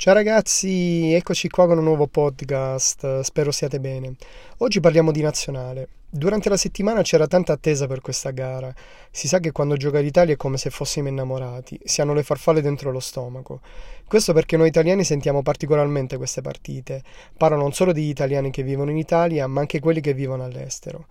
Ciao ragazzi, eccoci qua con un nuovo podcast, spero siate bene. Oggi parliamo di nazionale. Durante la settimana c'era tanta attesa per questa gara. Si sa che quando gioca l'Italia è come se fossimo innamorati, si hanno le farfalle dentro lo stomaco. Questo perché noi italiani sentiamo particolarmente queste partite. Parlo non solo degli italiani che vivono in Italia, ma anche quelli che vivono all'estero.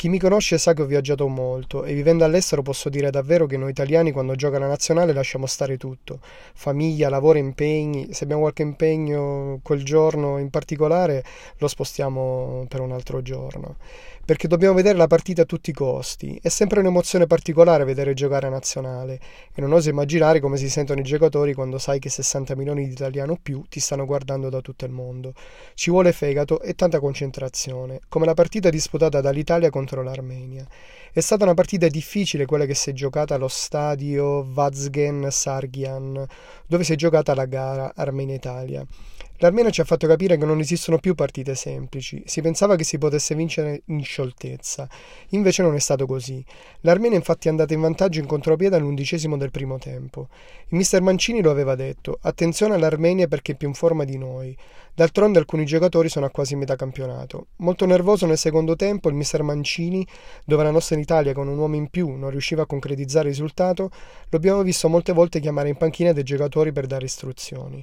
Chi mi conosce sa che ho viaggiato molto e vivendo all'estero posso dire davvero che noi italiani quando gioca la nazionale lasciamo stare tutto. Famiglia, lavoro, impegni. Se abbiamo qualche impegno quel giorno in particolare lo spostiamo per un altro giorno. Perché dobbiamo vedere la partita a tutti i costi. È sempre un'emozione particolare vedere giocare a nazionale e non oso immaginare come si sentono i giocatori quando sai che 60 milioni di italiani o più ti stanno guardando da tutto il mondo. Ci vuole fegato e tanta concentrazione, come la partita disputata dall'Italia contro contro l'Armenia. È stata una partita difficile quella che si è giocata allo stadio Vazgen Sargian, dove si è giocata la gara Armenia-Italia. L'Armenia ci ha fatto capire che non esistono più partite semplici, si pensava che si potesse vincere in scioltezza, invece non è stato così. L'Armenia infatti è andata in vantaggio in contropiede all'undicesimo del primo tempo. Il mister Mancini lo aveva detto, attenzione all'Armenia perché è più in forma di noi. D'altronde alcuni giocatori sono a quasi metà campionato. Molto nervoso nel secondo tempo il mister Mancini, dove la nostra Italia con un uomo in più non riusciva a concretizzare il risultato, lo abbiamo visto molte volte chiamare in panchina dei giocatori per dare istruzioni.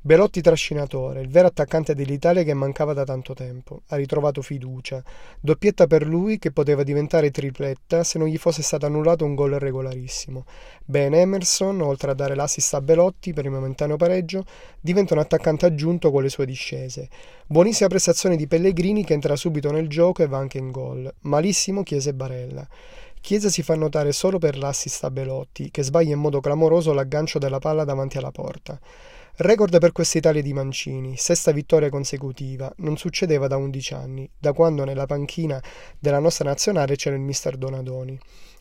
Belotti trascinatore, il vero attaccante dell'Italia che mancava da tanto tempo. Ha ritrovato fiducia. Doppietta per lui che poteva diventare tripletta se non gli fosse stato annullato un gol regolarissimo. Ben Emerson, oltre a dare l'assist a Belotti per il momentaneo pareggio, diventa un attaccante aggiunto con le sue discese. Buonissima prestazione di Pellegrini che entra subito nel gioco e va anche in gol. Malissimo Chiesa e Barella. Chiesa si fa notare solo per l'assist a Belotti, che sbaglia in modo clamoroso l'aggancio della palla davanti alla porta. Record per questa Italia di Mancini, sesta vittoria consecutiva, non succedeva da 11 anni, da quando nella panchina della nostra nazionale c'era il mister Donadoni.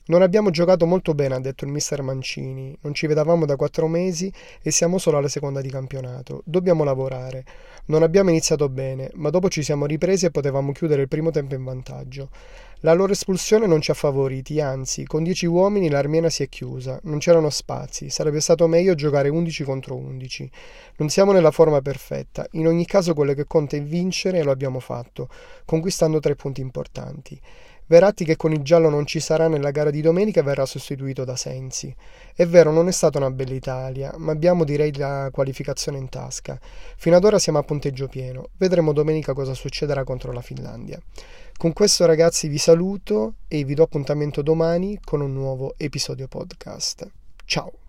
Non abbiamo giocato molto bene, ha detto il mister Mancini. Non ci vedavamo da quattro mesi e siamo solo alla seconda di campionato. Dobbiamo lavorare. Non abbiamo iniziato bene, ma dopo ci siamo ripresi e potevamo chiudere il primo tempo in vantaggio. La loro espulsione non ci ha favoriti, anzi, con dieci uomini l'Armena si è chiusa. Non c'erano spazi. Sarebbe stato meglio giocare 11 contro 11. Non siamo nella forma perfetta. In ogni caso, quello che conta è vincere e lo abbiamo fatto, conquistando tre punti importanti. Verratti che con il giallo non ci sarà nella gara di domenica verrà sostituito da Sensi. È vero, non è stata una bella Italia, ma abbiamo direi la qualificazione in tasca. Fino ad ora siamo a punteggio pieno. Vedremo domenica cosa succederà contro la Finlandia. Con questo ragazzi vi saluto e vi do appuntamento domani con un nuovo episodio podcast. Ciao!